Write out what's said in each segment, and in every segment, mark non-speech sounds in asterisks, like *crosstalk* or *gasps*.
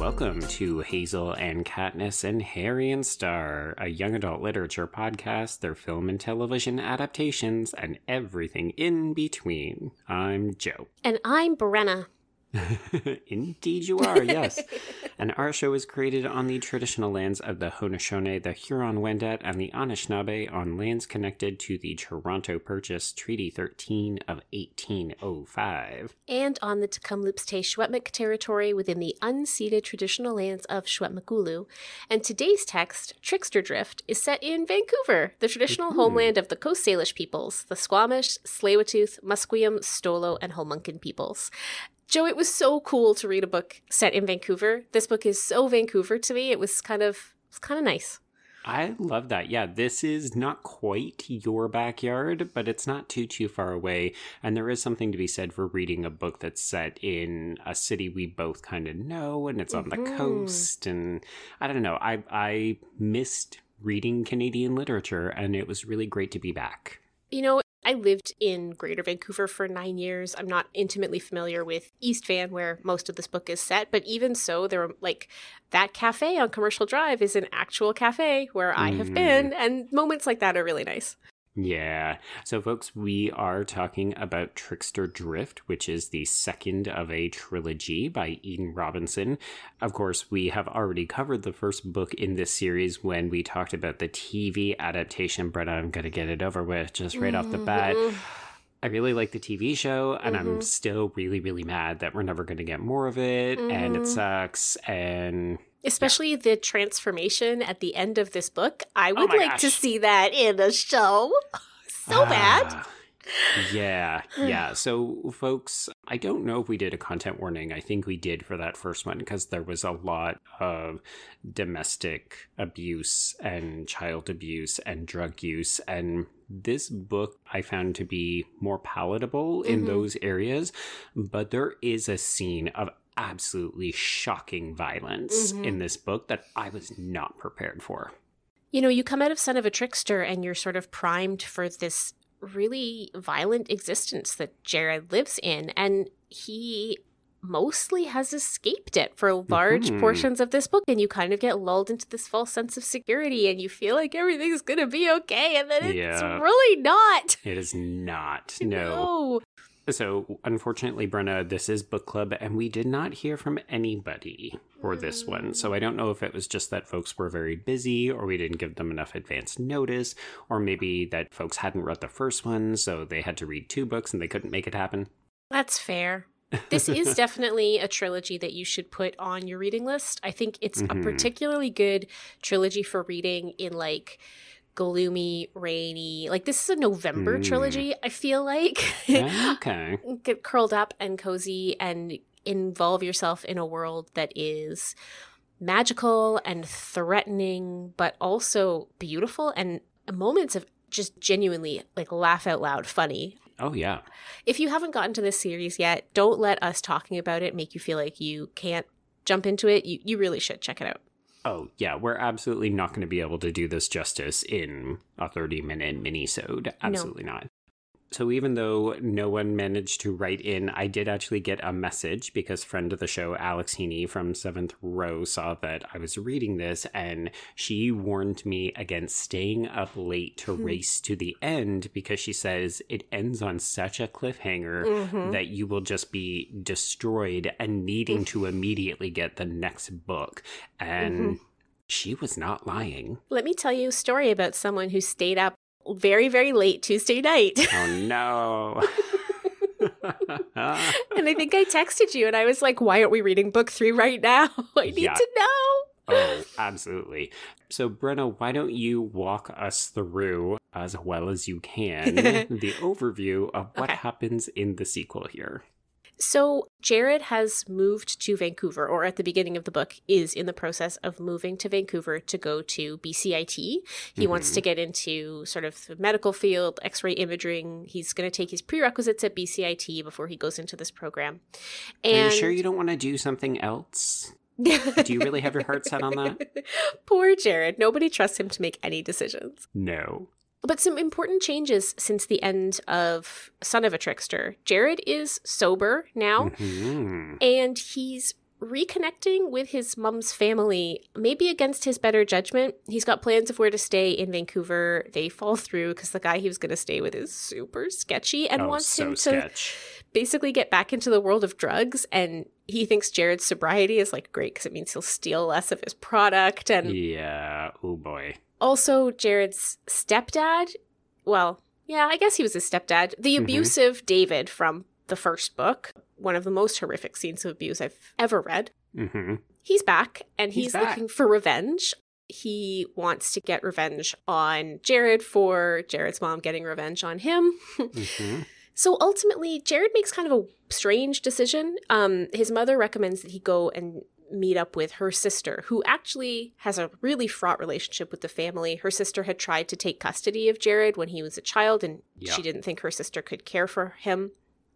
Welcome to Hazel and Katniss and Harry and Star, a young adult literature podcast, their film and television adaptations, and everything in between. I'm Joe. And I'm Brenna. *laughs* Indeed, you are, yes. *laughs* and our show is created on the traditional lands of the Haudenosaunee, the Huron Wendat, and the Anishinaabe on lands connected to the Toronto Purchase Treaty 13 of 1805. And on the Tk'emlúps te territory within the unceded traditional lands of Secwepemcúl'ecw. And today's text, Trickster Drift, is set in Vancouver, the traditional mm-hmm. homeland of the Coast Salish peoples, the Squamish, Tsleil-Waututh, Musqueam, Stolo, and Homuncan peoples. Joe, it was so cool to read a book set in Vancouver. This book is so Vancouver to me. It was kind of it's kind of nice. I love that. Yeah, this is not quite your backyard, but it's not too too far away. And there is something to be said for reading a book that's set in a city we both kind of know, and it's on mm-hmm. the coast. And I don't know. I I missed reading Canadian literature, and it was really great to be back. You know, I lived in Greater Vancouver for nine years. I'm not intimately familiar with East Van, where most of this book is set, but even so, there were like that cafe on Commercial Drive is an actual cafe where I have been, mm. and moments like that are really nice. Yeah. So, folks, we are talking about Trickster Drift, which is the second of a trilogy by Eden Robinson. Of course, we have already covered the first book in this series when we talked about the TV adaptation. Brett, I'm going to get it over with just right mm-hmm. off the bat. Mm-hmm. I really like the TV show, and mm-hmm. I'm still really, really mad that we're never going to get more of it, mm-hmm. and it mm-hmm. sucks. And Especially yeah. the transformation at the end of this book. I oh would oh like gosh. to see that in a show. *laughs* so uh, bad. yeah, *sighs* yeah. So, folks, I don't know if we did a content warning. I think we did for that first one because there was a lot of domestic abuse and child abuse and drug use. And this book I found to be more palatable in mm-hmm. those areas. But there is a scene of absolutely shocking violence mm-hmm. in this book that I was not prepared for. You know, you come out of Son of a Trickster and you're sort of primed for this really violent existence that Jared lives in. And he mostly has escaped it for large mm-hmm. portions of this book and you kind of get lulled into this false sense of security and you feel like everything's going to be okay and then yeah. it's really not it is not *laughs* no. no. So, unfortunately, Brenna, this is book club, and we did not hear from anybody for this one. So, I don't know if it was just that folks were very busy, or we didn't give them enough advance notice, or maybe that folks hadn't read the first one, so they had to read two books and they couldn't make it happen. That's fair. *laughs* this is definitely a trilogy that you should put on your reading list. I think it's mm-hmm. a particularly good trilogy for reading in like gloomy, rainy. Like this is a November mm. trilogy, I feel like. *laughs* okay. Get curled up and cozy and involve yourself in a world that is magical and threatening, but also beautiful and moments of just genuinely like laugh out loud funny. Oh, yeah. If you haven't gotten to this series yet, don't let us talking about it make you feel like you can't jump into it. You, you really should check it out. Oh, yeah, we're absolutely not going to be able to do this justice in a 30 minute mini-sode. Absolutely no. not. So even though no one managed to write in, I did actually get a message because friend of the show Alex Heeney from Seventh Row saw that I was reading this and she warned me against staying up late to mm-hmm. race to the end because she says it ends on such a cliffhanger mm-hmm. that you will just be destroyed and needing to *laughs* immediately get the next book. And mm-hmm. she was not lying. Let me tell you a story about someone who stayed up very, very late Tuesday night. *laughs* Oh, no. *laughs* and I think I texted you and I was like, why aren't we reading book three right now? *laughs* I need yeah. to know. Oh, absolutely. So, Brenna, why don't you walk us through, as well as you can, the overview of what okay. happens in the sequel here? So, Jared has moved to Vancouver, or at the beginning of the book, is in the process of moving to Vancouver to go to BCIT. He mm-hmm. wants to get into sort of the medical field, x ray imaging. He's going to take his prerequisites at BCIT before he goes into this program. And Are you sure you don't want to do something else? *laughs* do you really have your heart set on that? Poor Jared. Nobody trusts him to make any decisions. No. But some important changes since the end of Son of a Trickster. Jared is sober now, mm-hmm. and he's reconnecting with his mom's family, maybe against his better judgment. He's got plans of where to stay in Vancouver. They fall through because the guy he was going to stay with is super sketchy and Oh, wants so him to sketch. Basically get back into the world of drugs. And he thinks Jared's sobriety is like great because it means he'll steal less of his product. And Yeah. Oh boy. also, Jared's stepdad, well, yeah, I guess he was his stepdad, the Mhm. abusive David from the first book, one of the most horrific scenes of abuse I've ever read. hmm He's back and He's he's, back. looking for revenge. He wants to get revenge on Jared for Jared's mom getting revenge on him. *laughs* hmm So ultimately, Jared makes kind of a strange decision. Um, his mother recommends that he go and meet up with her sister, who actually has a really fraught relationship with the family. Her sister had tried to take custody of Jared when he was a child, and Yeah. she didn't think her sister could care for him.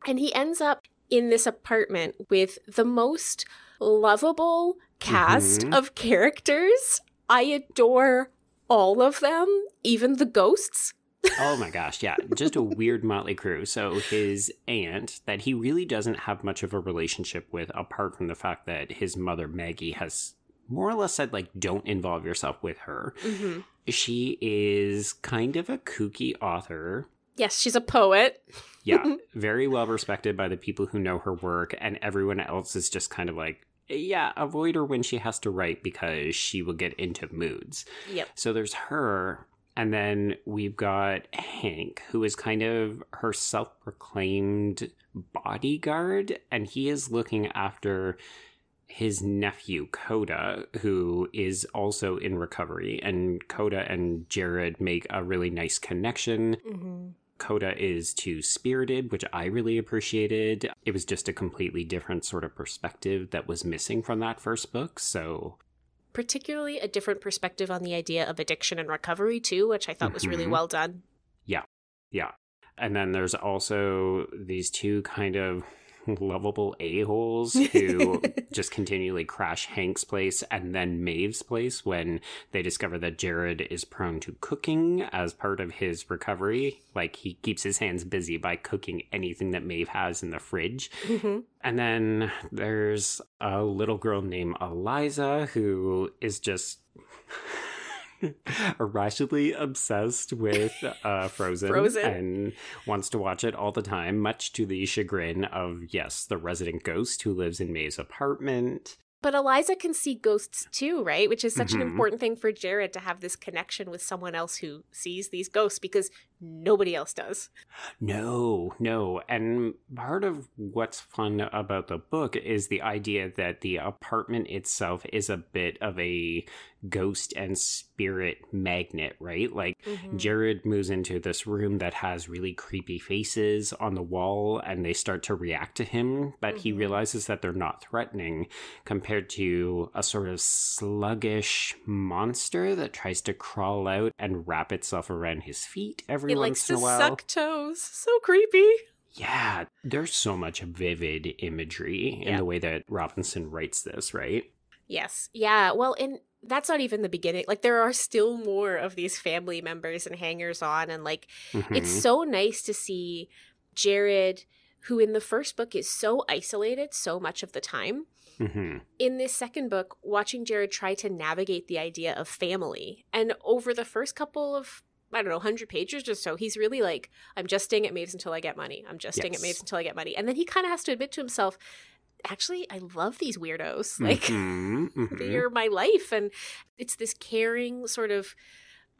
And he ends up in this apartment with the most lovable cast Mhm. of characters. I adore all of them, even the ghosts. Oh my gosh, yeah. Just a weird motley crew. So his aunt, that he really doesn't have much of a relationship with, apart from the fact that his mother Maggie has more or less said, like, don't involve yourself with her. hmm She is kind of a kooky author. Yes, she's a poet. Yeah, *laughs* very well respected by the people who know her work, and everyone else is just kind of like, yeah, avoid her when she has to write because she will get into moods. Yep. So there's her, and then we've got Hank, who is kind of her self proclaimed bodyguard, and he is looking after his nephew, Coda, who is also in recovery. And Coda and Jared make a really nice connection. hmm Coda is two spirited, which I really appreciated. It was just a completely different sort of perspective that was missing from that first book. So Particularly a different perspective on the idea of addiction and recovery, too, which I thought was really Mhm. well done. Yeah. Yeah. And then there's also these two kind of *laughs* lovable a-holes *laughs* who just continually crash Hank's place and then Maeve's place when they discover that Jared is prone to cooking as part of his recovery. Like he keeps his hands busy by cooking anything that Maeve has in the fridge. hmm And then there's a little girl named Eliza who is just *laughs* irrationally obsessed with uh, Frozen, Frozen. and wants to watch it all the time, much to the chagrin of, yes, the resident ghost who lives in Maeve's apartment. But Eliza can see ghosts too, right? Which is such Mhm. an important thing for Jared to have this connection with someone else who sees these ghosts because nobody else does. No, no. And part of what's fun about the book is the idea that the apartment itself is a bit of a ghost and spirit magnet, right? Like, Mhm. Jared moves into this room that has really creepy faces on the wall and they start to react to him, but he Mhm. realizes that they're not threatening compared to a sort of sluggish monster that tries to crawl out and wrap itself around his feet every Once likes to suck toes. So creepy. Yeah, there's so much vivid imagery in Yeah. the way that Robinson writes this, right? Yes. Yeah. Well, and that's not even the beginning. Like, there are still more of these family members and hangers on. And, like, it's Mhm. so nice to see Jared, who in the first book is so isolated so much of the time. Mhm. In this second book, watching Jared try to navigate the idea of family. And over the first couple of, I don't know, 100 pages or so, he's really like, I'm just staying at Maeve's until I get money. I'm just staying at Yes. Maeve's until I get money. And then he kind of has to admit to himself, actually, I love these weirdos. *laughs* Like, Mhm, mhm. they're my life and it's this caring sort of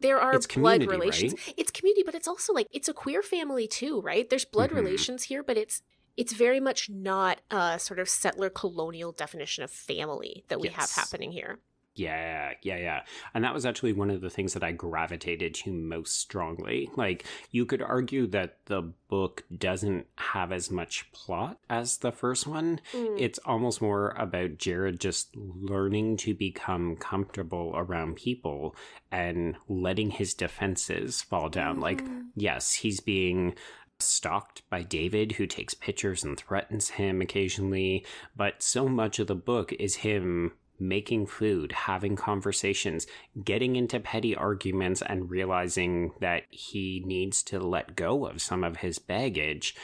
there are It's blood relations it's community but it's also like it's a queer family too right there's blood Mhm. relations here but it's it's very much not a sort of settler colonial definition of family that we have happening here Yeah, yeah, yeah. And that was actually one of the things that I gravitated to most strongly. Like, you could argue that the book doesn't have as much plot as the first one. Mm. It's almost more about Jared just learning to become comfortable around people and letting his defenses fall down. Like, Mhm. yes, he's being stalked by David, who takes pictures and threatens him occasionally, but so much of the book is him making food, having conversations, getting into petty arguments, and realizing that he needs to let go of some of his baggage.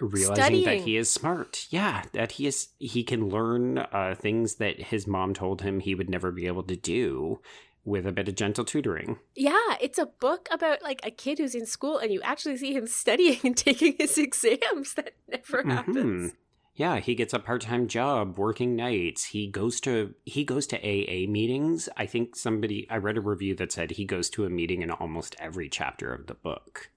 realizing Studying. that he is smart. Yeah, that he is he can learn uh, things that his mom told him he would never be able to do with a bit of gentle tutoring. Yeah, it's a book about like a kid who's in school and you actually see him *laughs* studying and taking his *laughs* exams. That never happens. Mhm. Yeah, he gets a part-time job working nights. He goes to he goes to AA meetings. I think somebody I read a review that said he goes to a meeting in almost every chapter of the book.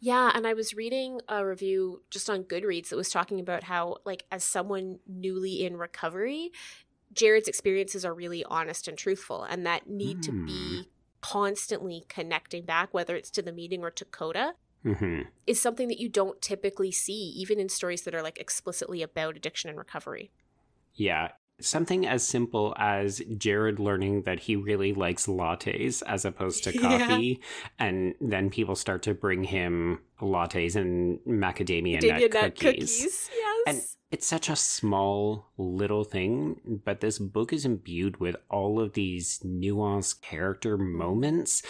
Yeah, and I was reading a review just on Goodreads that was talking about how, like, as someone newly in recovery, Jared's experiences are really honest and truthful, and that need to Hmm. be constantly connecting back, whether it's to the meeting or to Coda, Mhm. is something that you don't typically see, even in stories that are like explicitly about addiction and recovery. Yeah, something as simple as Jared learning that he really likes lattes as opposed to *laughs* Yeah. coffee, and then people start to bring him lattes and macadamia, Macadamia nut, cookies. Yes. And it's such a small little thing, but this book is imbued with all of these nuanced character moments.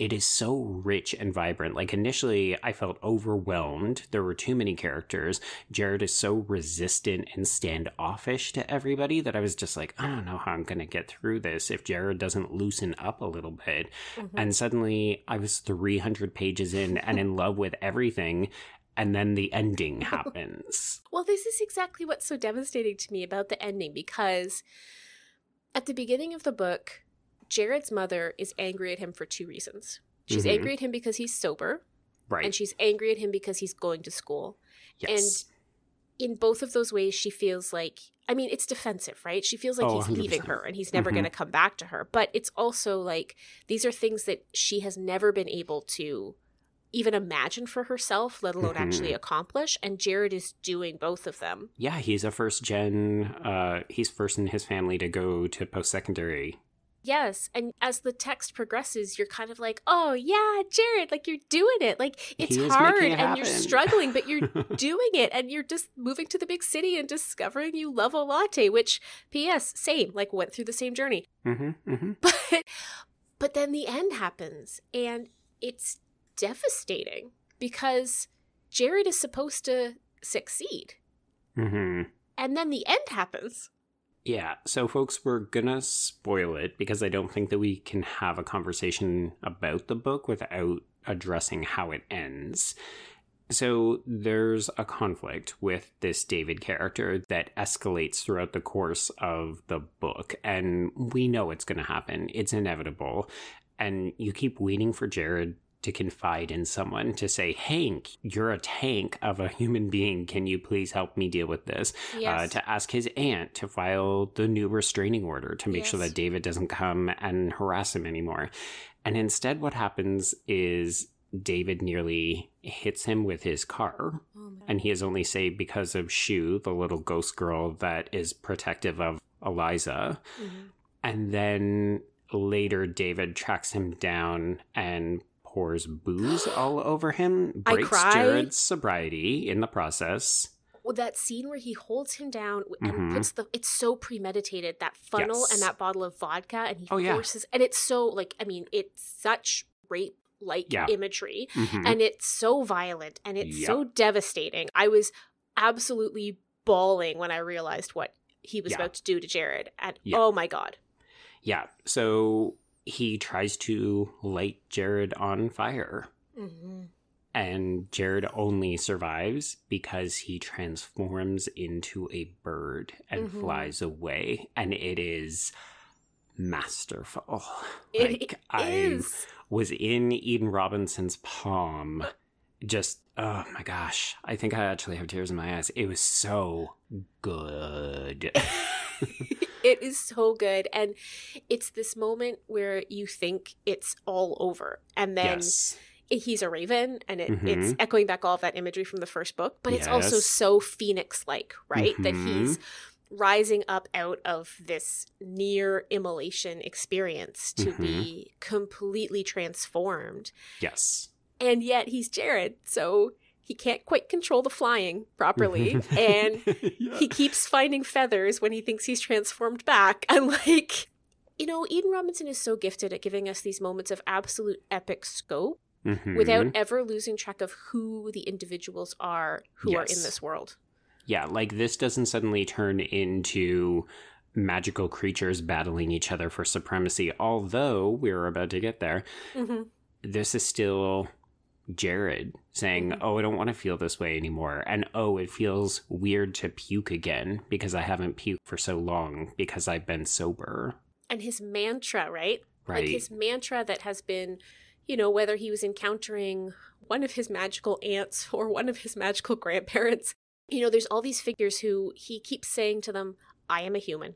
It is so rich and vibrant. Like initially, I felt overwhelmed. There were too many characters. Jared is so resistant and standoffish to everybody that I was just like, I don't know how I'm going to get through this if Jared doesn't loosen up a little bit. Mhm. And suddenly I was 300 pages in and in love with everything. And then the ending *laughs* happens. Well, this is exactly what's so devastating to me about the ending because at the beginning of the book, Jared's mother is angry at him for two reasons. She's Mhm. angry at him because he's sober, Right. and she's angry at him because he's going to school. yes. And in both of those ways, she feels like I mean, it's defensive, right? She feels like Oh, he's leaving 100%. her and he's never Mhm. going to come back to her. But it's also like these are things that she has never been able to even imagine for herself, let alone actually Mhm. accomplish. And Jared is doing both of them. yeah, he's a first gen. Uh, he's first in his family to go to post secondary. Yes, and as the text progresses, you're kind of like, "Oh yeah, Jared, like you're doing it. Like it's hard it and you're struggling, but you're *laughs* doing it and you're just moving to the big city and discovering you love a latte, which PS same, like went through the same journey. hmm hmm *laughs* But but then the end happens and it's devastating because Jared is supposed to succeed. Mm-hmm. And then the end happens. Yeah, so folks, we're gonna spoil it because I don't think that we can have a conversation about the book without addressing how it ends. So there's a conflict with this David character that escalates throughout the course of the book, and we know it's gonna happen. It's inevitable. And you keep waiting for Jared to confide in someone to say, Hank, you're a tank of a human being. Can you please help me deal with this? uh, to ask his aunt to file the new restraining order to make sure that David doesn't come and harass him anymore. And instead, what happens is David nearly hits him with his car. Oh, And he is only saved because of Shu, the little ghost girl that is protective of Eliza. Mhm. And then later, David tracks him down and pours booze all over him, *gasps* breaks. Jared's sobriety in the process. Well, that scene where he holds him down and Mhm. puts the it's so premeditated that funnel Yes. and that bottle of vodka and he Oh, yeah. forces and it's so like I mean it's such rape like Yeah. imagery Mhm. and it's so violent and it's Yep. so devastating. I was absolutely bawling when I realized what he was Yeah. about to do to Jared and Yeah. oh my god. Yeah. So he tries to light Jared on fire. Mm-hmm. And Jared only survives because he transforms into a bird and Mhm. flies away. And it is masterful. It like I is. was in Eden Robinson's palm. Just oh my gosh. I think I actually have tears in my eyes. It was so good. *laughs* it is so good and it's this moment where you think it's all over and then yes. he's a raven and it, it's Mhm. echoing back all of that imagery from the first book but it's also so phoenix like right that Mhm. he's rising up out of this near immolation experience to Mm-hmm. be completely transformed Yes. and yet he's jared so he can't quite control the flying properly *laughs* and Yeah. he keeps finding feathers when he thinks he's transformed back. *laughs* And like, you know, Eden Robinson is so gifted at giving us these moments of absolute epic scope Mhm. without ever losing track of who the individuals are who are in this world. Yeah, like this doesn't suddenly turn into magical creatures battling each other for supremacy, although we're about to get there. hmm This is still Jared saying, Mhm. Oh, I don't want to feel this way anymore. And oh, it feels weird to puke again because I haven't puked for so long because I've been sober. And his mantra, right? Right. Like his mantra that has been, you know, whether he was encountering one of his magical aunts or one of his magical grandparents, you know, there's all these figures who he keeps saying to them, I am a human.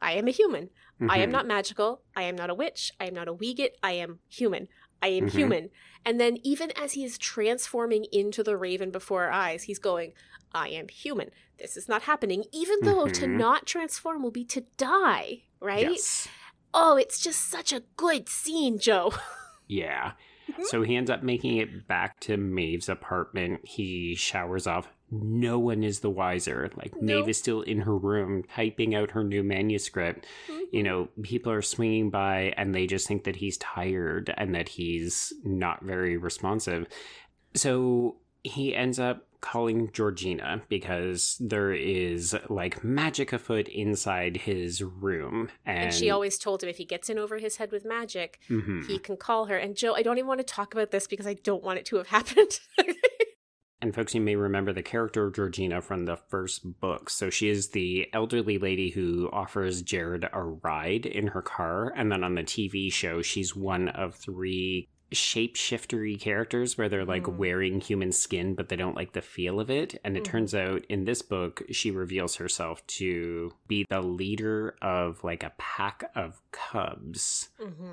I am a human. I am Mhm. not magical. I am not a witch. I am not a Wee'git. I am human. I am Mhm. human. And then, even as he is transforming into the raven before our eyes, he's going, I am human. This is not happening. Even though to Mhm. not transform will be to die, right? Yes. Oh, it's just such a good scene, Joe. *laughs* Yeah. Mhm. So he ends up making it back to Maeve's apartment. He showers off. No one is the wiser. Like No. Maeve is still in her room typing out her new manuscript. You know, people are swinging by and they just think that he's tired and that he's not very responsive. So he ends up calling Georgina because there is like magic afoot inside his room. And, And she always told him if he gets in over his head with magic, Mhm. he can call her. And Joe, I don't even want to talk about this because I don't want it to have *laughs* happened. And folks, you may remember the character of Georgina from the first book. So she is the elderly lady who offers Jared a ride in her car. And then on the TV show, she's one of three shapeshiftery characters where they're like Mm. wearing human skin, but they don't like the feel of it. And it Mhm. turns out in this book, she reveals herself to be the leader of like a pack of cubs. hmm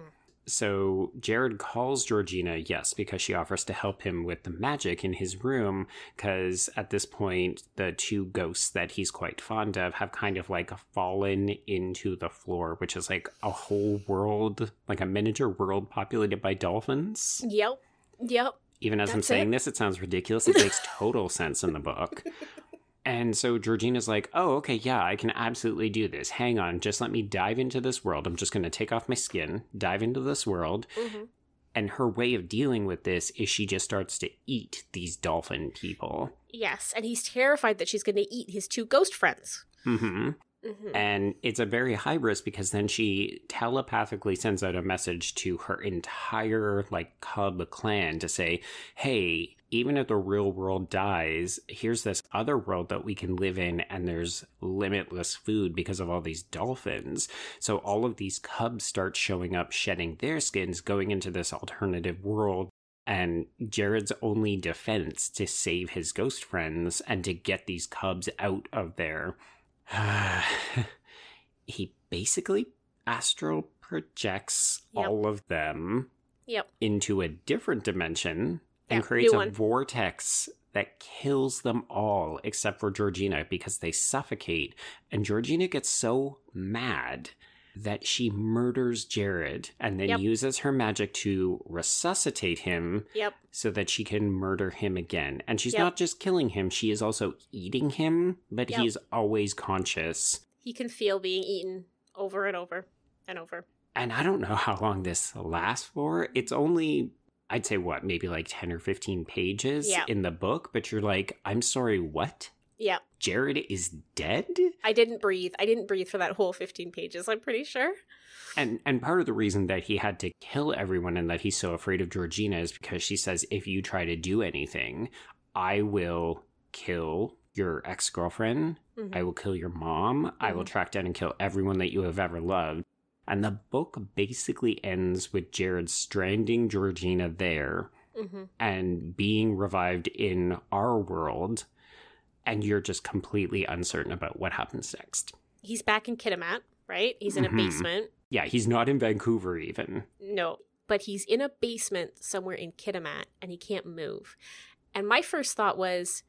So Jared calls Georgina, yes, because she offers to help him with the magic in his room. Because at this point, the two ghosts that he's quite fond of have kind of like fallen into the floor, which is like a whole world, like a miniature world populated by dolphins. Yep. Yep. Even as I'm saying it. this, it sounds ridiculous. It makes total sense in the book. *laughs* And so Georgina's like, oh, okay, yeah, I can absolutely do this. Hang on, just let me dive into this world. I'm just going to take off my skin, dive into this world. hmm And her way of dealing with this is she just starts to eat these dolphin people. Yes. And he's terrified that she's going to eat his two ghost friends. hmm hmm And it's a very high risk because then she telepathically sends out a message to her entire like cub clan to say, "Hey, even if the real world dies, here's this other world that we can live in and there's limitless food because of all these dolphins." So all of these cubs start showing up shedding their skins going into this alternative world and Jared's only defense to save his ghost friends and to get these cubs out of there *sighs* he basically astral projects Yep. all of them Yep. into a different dimension and Yeah, creates a one. vortex that kills them all except for Georgina because they suffocate. And Georgina gets so mad that she murders Jared and then Yep. uses her magic to resuscitate him Yep. so that she can murder him again. And she's Yep. not just killing him, she is also eating him, but Yep. he's always conscious. He can feel being eaten over and over and over. And I don't know how long this lasts for. It's only, I'd say, what, maybe like 10 or 15 pages Yeah. in the book, but you're like, I'm sorry, what? Yeah. Jared is dead? I didn't breathe. I didn't breathe for that whole 15 pages, I'm pretty sure. And and part of the reason that he had to kill everyone and that he's so afraid of Georgina is because she says if you try to do anything, I will kill your ex-girlfriend, Mhm. I will kill your mom, I will Mhm. track down and kill everyone that you have ever loved. And the book basically ends with Jared stranding Georgina there hmm and being revived in our world and you're just completely uncertain about what happens next. He's back in Kitimat, right? He's in a Mhm. basement. Yeah, he's not in Vancouver even. No, but he's in a basement somewhere in Kitimat and he can't move. And my first thought was,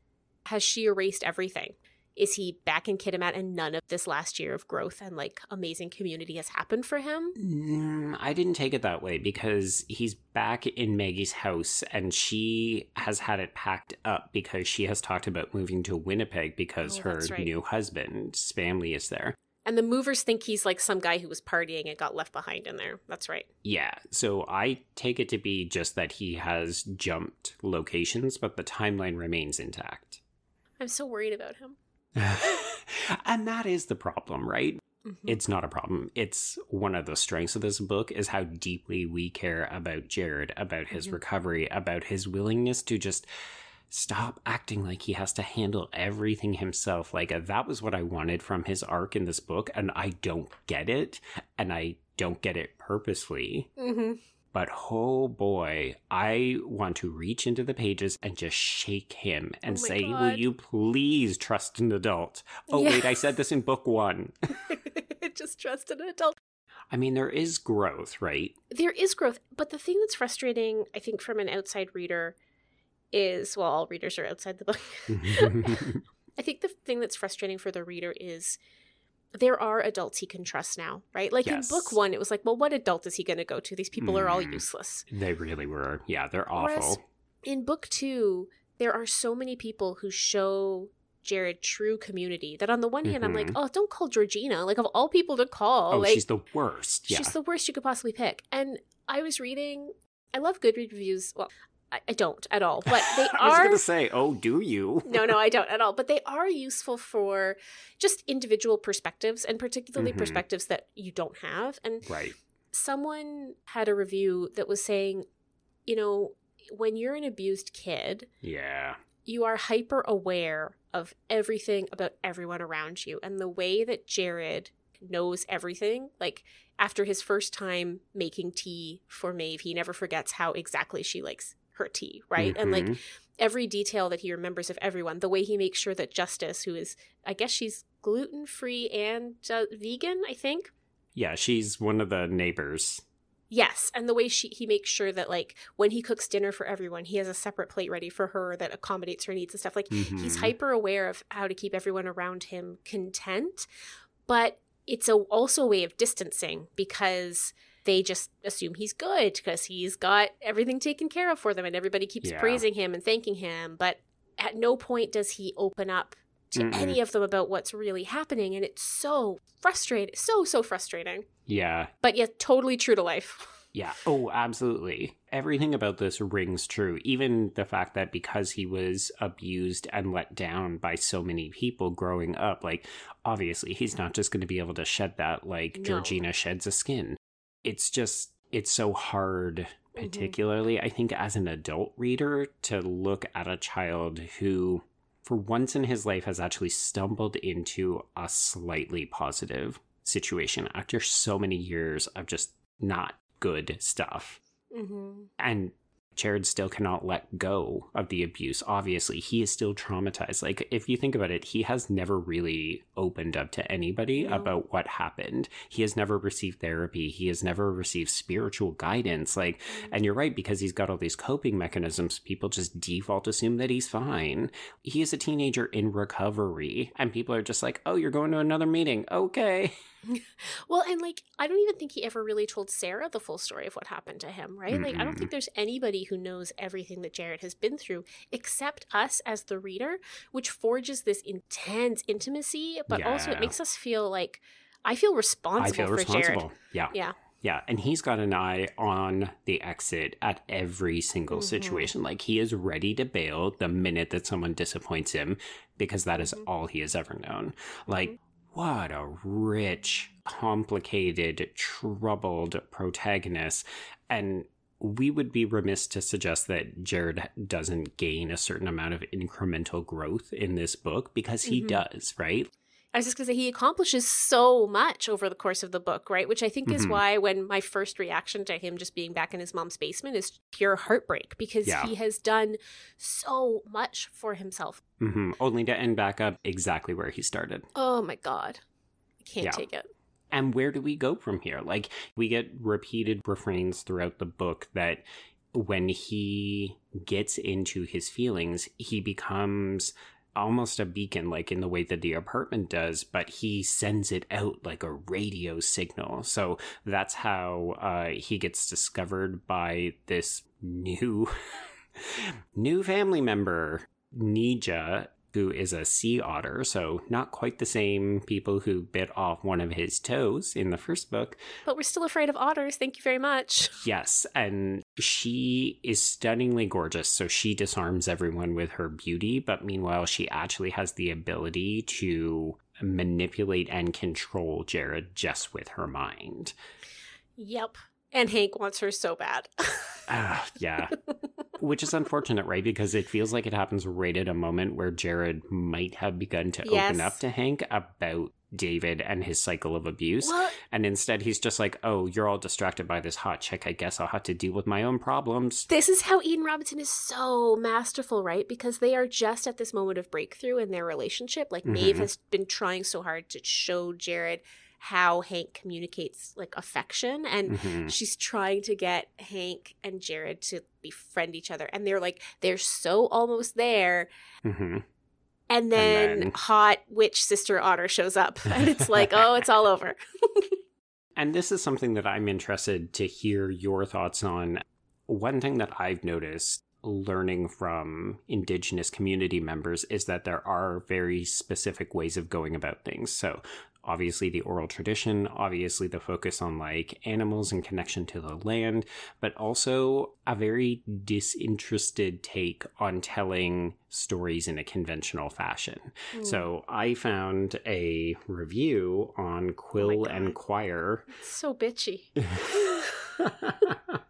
has she erased everything? Is he back in Kitimat and none of this last year of growth and like amazing community has happened for him? Mm, I didn't take it that way because he's back in Maggie's house and she has had it packed up because she has talked about moving to Winnipeg because Oh, her right. new husband's family is there. And the movers think he's like some guy who was partying and got left behind in there. That's right. Yeah. So I take it to be just that he has jumped locations, but the timeline remains intact. I'm so worried about him. *laughs* and that is the problem, right? Mm-hmm. It's not a problem. It's one of the strengths of this book is how deeply we care about Jared, about his Mhm. recovery, about his willingness to just stop acting like he has to handle everything himself. Like that was what I wanted from his arc in this book, and I don't get it, and I don't get it purposely. Mm-hmm. But oh boy, I want to reach into the pages and just shake him and Oh say, Will you please trust an adult? Oh, Yeah. wait, I said this in book one. *laughs* Just trust an adult. I mean, there is growth, right? There is growth, but the thing that's frustrating, I think, from an outside reader is well, all readers are outside the book. *laughs* *laughs* I think the thing that's frustrating for the reader is there are adults he can trust now, right? Like Yes. in book one, it was like, well, what adult is he going to go to? These people are all Mm. useless. they really were. Yeah, they're Whereas- awful. In book two, there are so many people who show Jared true community that on the one hand, I'm like, Mhm. oh, don't call Georgina. Like, of all people to call, Oh, like, she's the worst. Yeah. She's the worst you could possibly pick. And I was reading, I love Goodread reviews. Well, I, I don't at all, but *laughs* they are. I was going to say, oh, do you? no, no, I don't at all. But they *laughs* are useful for just individual perspectives and particularly Mhm. perspectives that you don't have. And Right. someone had a review that was saying, you know, when you're an abused kid, Yeah. you are hyper aware of everything about everyone around you and the way that Jared knows everything like after his first time making tea for Maeve he never forgets how exactly she likes her tea right and like Mhm. every detail that he remembers of everyone the way he makes sure that Justice who is I guess she's gluten free and uh, vegan I think yeah, she's one of the neighbors. Yes, and the way she he makes sure that like when he cooks dinner for everyone, he has a separate plate ready for her that accommodates her needs and stuff. Like he's Mhm. hyper aware of how to keep everyone around him content, but it's a, also a way of distancing because they just assume he's good because he's got everything taken care of for them and everybody keeps Yeah. praising him and thanking him. But at no point does he open up to Mm-mm. any of them about what's really happening, and it's so frustrating, so so frustrating. Yeah. But yet totally true to life. *laughs* Yeah. Oh, absolutely. Everything about this rings true. Even the fact that because he was abused and let down by so many people growing up, like, obviously, he's not just going to be able to shed that like No. Georgina sheds a skin. It's just, it's so hard, Mhm. particularly, I think, as an adult reader, to look at a child who, for once in his life, has actually stumbled into a slightly positive situation after so many years of just not good stuff. Mm-hmm. And Jared still cannot let go of the abuse. Obviously, he is still traumatized. Like, if you think about it, he has never really opened up to anybody No. about what happened. He has never received therapy. He has never received spiritual guidance. Like, mm. and you're right, because he's got all these coping mechanisms, people just default assume that he's fine. He is a teenager in recovery, and people are just like, oh, you're going to another meeting. Okay. *laughs* *laughs* Well, and like, I don't even think he ever really told Sarah the full story of what happened to him, right? Like, I don't think there's anybody who knows everything that Jared has been through except us as the reader, which forges this intense intimacy, but also it makes us feel like I feel responsible I feel for responsible. Jared. Yeah. Yeah. Yeah. And he's got an eye on the exit at every single Mhm. situation. Like he is ready to bail the minute that someone disappoints him because that is Mhm. all he has ever known. Like, Mhm. What a rich, complicated, troubled protagonist. And we would be remiss to suggest that Jared doesn't gain a certain amount of incremental growth in this book because he Mhm. does, right? I was just going to say, he accomplishes so much over the course of the book, right? Which I think is Mhm. why when my first reaction to him just being back in his mom's basement is pure heartbreak because Yeah. he has done so much for himself. hmm Only to end back up exactly where he started. Oh my God. I can't Yeah. take it. And where do we go from here? Like, we get repeated refrains throughout the book that when he gets into his feelings, he becomes almost a beacon, like in the way that the apartment does, but he sends it out like a radio signal. So that's how uh, he gets discovered by this new, *laughs* new family member, Nija. who is a sea otter, so not quite the same people who bit off one of his toes in the first book. But we're still afraid of otters. Thank you very much. Yes, and she is stunningly gorgeous, so she disarms everyone with her beauty, but meanwhile, she actually has the ability to manipulate and control Jared just with her mind. Yep. And Hank wants her so bad. *laughs* uh, yeah. Which is unfortunate, right? Because it feels like it happens right at a moment where Jared might have begun to yes. open up to Hank about David and his cycle of abuse. What? And instead, he's just like, oh, you're all distracted by this hot chick. I guess I'll have to deal with my own problems. This is how Eden Robinson is so masterful, right? Because they are just at this moment of breakthrough in their relationship. Like, mm-hmm. Maeve has been trying so hard to show Jared how Hank communicates like affection and mm-hmm. she's trying to get Hank and Jared to befriend each other and they're like they're so almost there. Mm-hmm. And, then and then hot witch sister otter shows up *laughs* and it's like, "Oh, it's all over." *laughs* and this is something that I'm interested to hear your thoughts on. One thing that I've noticed learning from indigenous community members is that there are very specific ways of going about things. So obviously the oral tradition, obviously the focus on like animals and connection to the land, but also a very disinterested take on telling stories in a conventional fashion. Mm. So I found a review on Quill oh and Quire. so bitchy. *laughs* *laughs*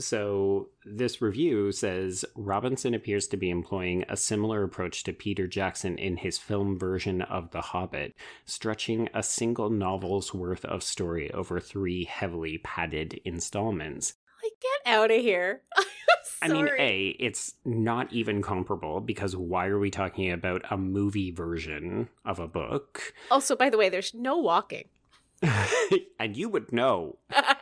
So, this review says Robinson appears to be employing a similar approach to Peter Jackson in his film version of The Hobbit, stretching a single novel's worth of story over three heavily padded installments. Like, get out of here. *laughs* I mean, A, it's not even comparable because why are we talking about a movie version of a book? Also, by the way, there's no walking. *laughs* and you would know. *laughs*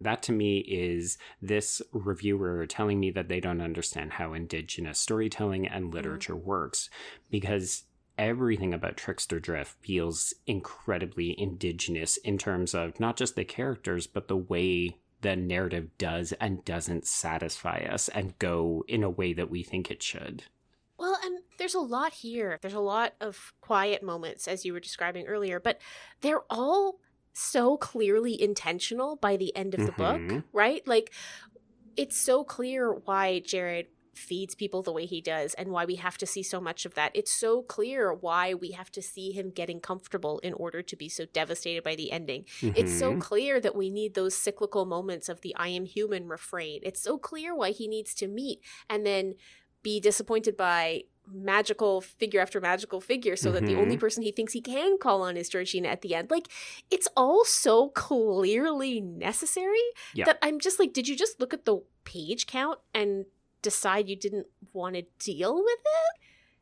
That to me is this reviewer telling me that they don't understand how indigenous storytelling and mm-hmm. literature mm. works because everything about Trickster Drift feels incredibly indigenous in terms of not just the characters, but the way the narrative does and doesn't satisfy us and go in a way that we think it should. Well, and there's a lot here. There's a lot of quiet moments, as you were describing earlier, but they're all so clearly intentional by the end of the mm-hmm. book, right? Like it's so clear why Jared feeds people the way he does and why we have to see so much of that. It's so clear why we have to see him getting comfortable in order to be so devastated by the ending. Mm-hmm. It's so mm-hmm. clear that we need those cyclical moments of the I am human refrain. It's so clear why he needs to meet and then be disappointed by magical figure after magical figure so mm-hmm. that the only mm-hmm. person he thinks he can call on is Georgina at the end. Like it's all so clearly necessary yeah. that I'm just like, did you just look at the page count and decide you didn't want to deal with it?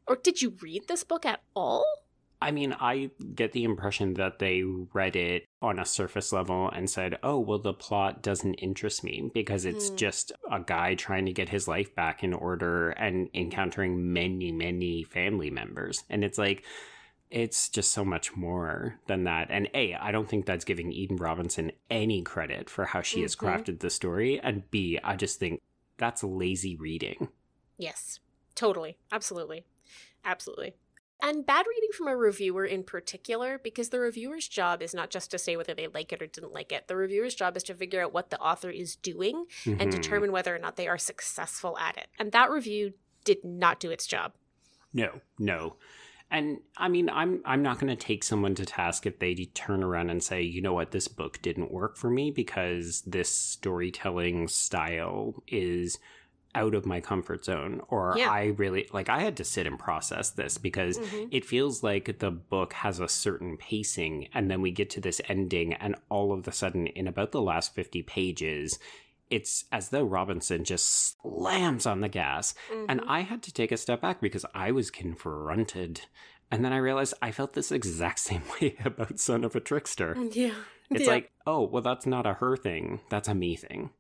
Or did you read this book at all? I mean, I get the impression that they read it on a surface level and said, oh, well, the plot doesn't interest me because it's mm. just a guy trying to get his life back in order and encountering many, many family members. And it's like, it's just so much more than that. And A, I don't think that's giving Eden Robinson any credit for how she mm-hmm. has crafted the story. And B, I just think that's lazy reading. Yes, totally. Absolutely. Absolutely. And bad reading from a reviewer in particular, because the reviewer's job is not just to say whether they like it or didn't like it. The reviewer's job is to figure out what the author is doing mm-hmm. and determine whether or not they are successful at it. And that review did not do its job. No, no. And I mean, I'm I'm not going to take someone to task if they turn around and say, you know what, this book didn't work for me because this storytelling style is out of my comfort zone or yeah. I really like I had to sit and process this because mm-hmm. it feels like the book has a certain pacing and then we get to this ending and all of a sudden in about the last 50 pages it's as though Robinson just slams on the gas mm-hmm. and I had to take a step back because I was confronted and then I realized I felt this exact *laughs* same way about Son of a Trickster. Yeah. It's yeah. like, oh, well, that's not a her thing. That's a me thing.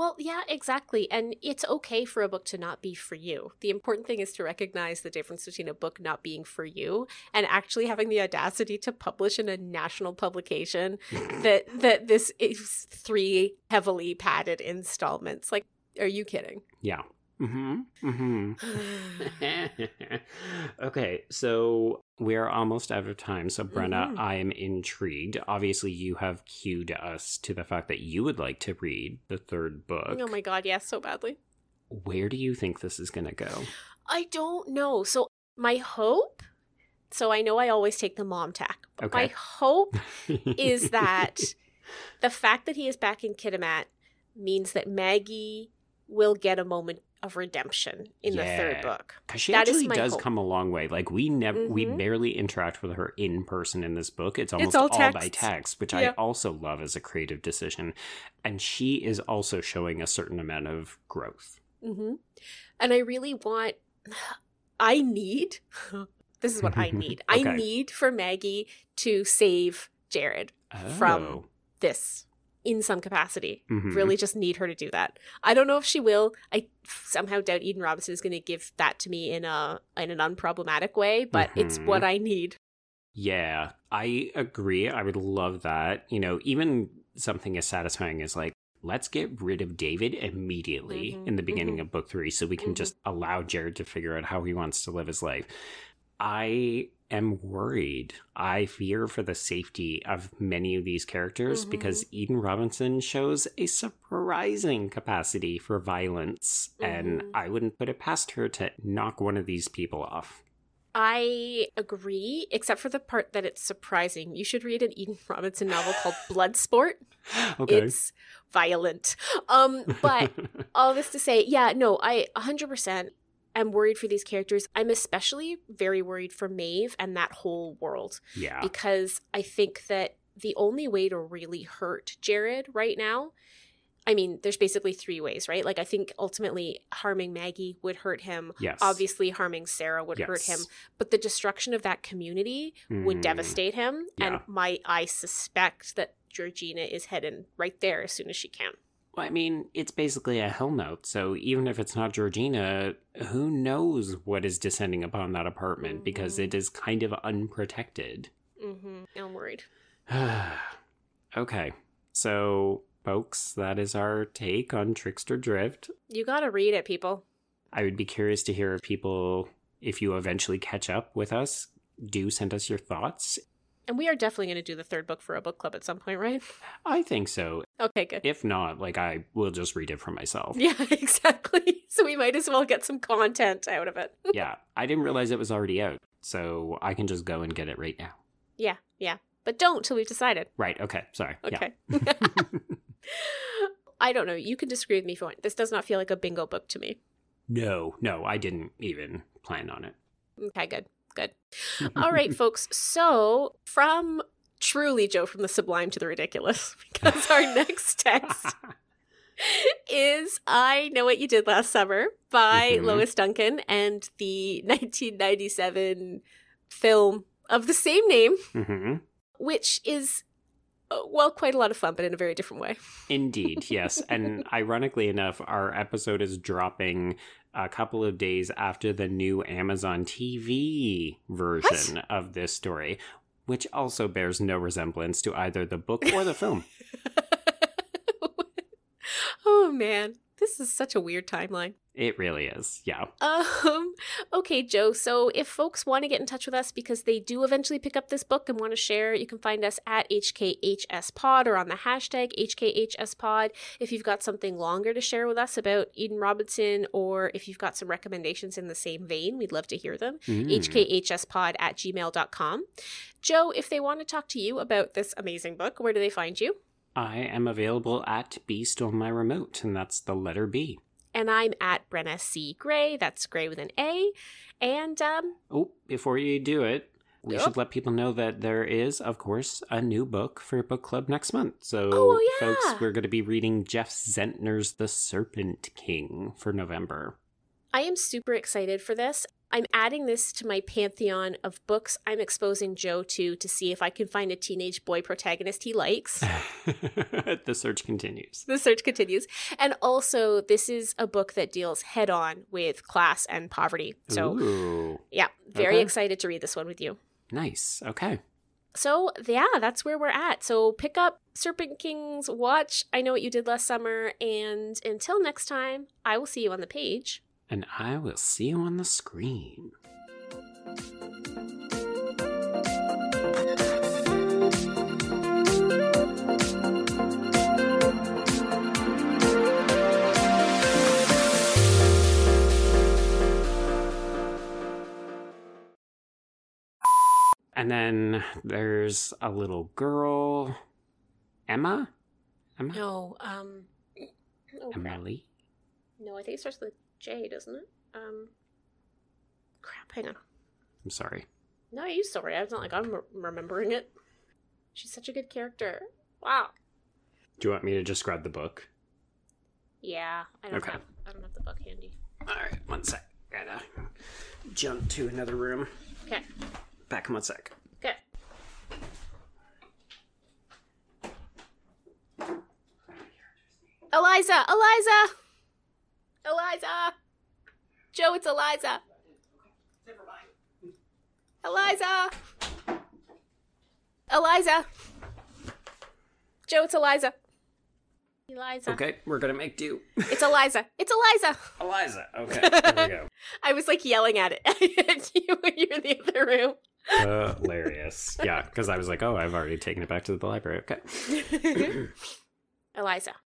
Well, yeah, exactly. And it's okay for a book to not be for you. The important thing is to recognize the difference between a book not being for you and actually having the audacity to publish in a national publication *laughs* that that this is three heavily padded installments. Like, are you kidding? Yeah. Mm-hmm. Mm-hmm. *sighs* *laughs* okay, so we're almost out of time. So, Brenna, Mhm. I am intrigued. Obviously, you have cued us to the fact that you would like to read the third book. Oh my god, yes, so badly. Where do you think this is going to go? I don't know. So my hope. So I know I always take the mom tack. But My hope *laughs* is that the fact that he is back in Kitimat means that Maggie will get a moment of redemption in the third book. Because she That actually does hope. come a long way. Like we never, we Mhm. barely interact with her in person in this book. It's almost all all, by text, which I also love as a creative decision. And she is also showing a certain amount of growth. hmm And I really want, *sighs* I need, *laughs* this is what I *laughs* need. I need for Maggie to save Jared From- Oh. this in some capacity. Mhm. Really just need her to do that. I don't know if she will. I somehow doubt Eden Robinson is going to give that to me in a in an unproblematic way, but it's Mhm. what I need. Yeah, I agree. I would love that. You know, even something as satisfying as like, let's get rid of David immediately Mhm, in the beginning mhm. of book three so we can Mhm. just allow Jared to figure out how he wants to live his life. I am worried. I fear for the safety of many of these characters Mhm. because Eden Robinson shows a surprising capacity for violence, and Mhm. I wouldn't put it past her to knock one of these people off. I agree, except for the part that it's surprising. You should read an Eden Robinson novel called *laughs* Bloodsport. Okay. It's violent. Um, but *laughs* all this to say, yeah, no, I 100% am worried for these characters. I'm especially very worried for Maeve and that whole world yeah. because I think that the only way to really hurt Jared right now, I mean, there's basically three ways, right? Like, I think ultimately harming Maggie would hurt him. Yes. Obviously, harming Sarah would hurt him, Yes. but the destruction of that community would Mm. devastate him. And Yeah. my, I suspect that Georgina is heading right there as soon as she can. Well, I mean, it's basically a hell note. So even if it's not Georgina, who knows what is descending upon that apartment because Mhm. it is kind of unprotected. Mm-hmm. I'm worried. *sighs* okay. So, folks, that is our take on Trickster Drift. You gotta read it, people. I would be curious to hear if people, if you eventually catch up with us, do send us your thoughts. And we are definitely going to do the third book for a book club at some point, right? I think so. Okay, good. If not, like, I will just read it for myself. Yeah, *laughs* exactly. *laughs* So we might as well get some content out of it. *laughs* yeah. I didn't realize it was already out. So I can just go and get it right now. yeah, yeah. But don't till we've decided. Right. Okay. Sorry. Okay. Yeah. I don't know. You can disagree with me if you want. This does not feel like a bingo book to me. no, no, I didn't even plan on it. Okay, good. Good. All right, *laughs* folks. So, from truly Joe from the sublime to the ridiculous, *laughs* because our next text *laughs* is I Know What You Did Last Summer by Mhm. Lois Duncan and the 1997 film of the same name, hmm which is, uh, well, quite a lot of fun, but in a very different way. Indeed, yes. And ironically enough, our episode is dropping a couple of days after the new Amazon TV version of this story, which also bears no resemblance to either the book or the film. *laughs* oh, man. This is such a weird timeline. It really is. Yeah. Um, *laughs* okay, Joe. So if folks want to get in touch with us because they do eventually pick up this book and want to share, you can find us at HKHSPod or on the hashtag HKHSPod. If you've got something longer to share with us about Eden Robinson or if you've got some recommendations in the same vein, we'd love to hear them. Mm. HKHSPod at gmail.com. Joe, if they want to talk to you about this amazing book, where do they find you? I am available at B Stole My Remote, and that's the letter B. And I'm at Brenna C. Gray. That's Gray with an A. And um, Oh, before you do it, we Yep. should let people know that there is, of course, a new book for book club next month. So, Oh, yeah. folks, we're going to be reading Jeff Zentner's The Serpent King for November. I am super excited for this. I'm adding this to my pantheon of books I'm exposing Joe to to see if I can find a teenage boy protagonist he likes. *laughs* the search continues. the search continues. And also, this is a book that deals head on with class and poverty. So, Ooh, yeah, very Okay. excited to read this one with you. nice. Okay. So, yeah, that's where we're at. So, pick up Serpent King's Watch. I know what you did last summer. And until next time, I will see you on the page And I will see you on the screen. And then there's a little girl, Emma. Emma. No, um, oh. Emily. No, I think it starts with J, doesn't it? Um, crap. Hang on. I'm sorry. No, you sorry. It's not like I'm re- remembering it. She's such a good character. Wow. Do you want me to just grab the book? Yeah, I don't Okay. have. I don't have the book handy. All right, one sec. Gotta jump to another room. Okay. Back in one sec. Okay. Eliza! Eliza! Eliza! Joe, it's Eliza! Eliza! Eliza! Joe, it's Eliza. Eliza. Okay, we're gonna make do. It's Eliza. It's Eliza. Eliza. Okay, *laughs* there we go. I was like yelling at it at *laughs* you when you're in the other room. Hilarious. Yeah, because I was like, oh, I've already taken it back to the library. Okay. *laughs* Eliza.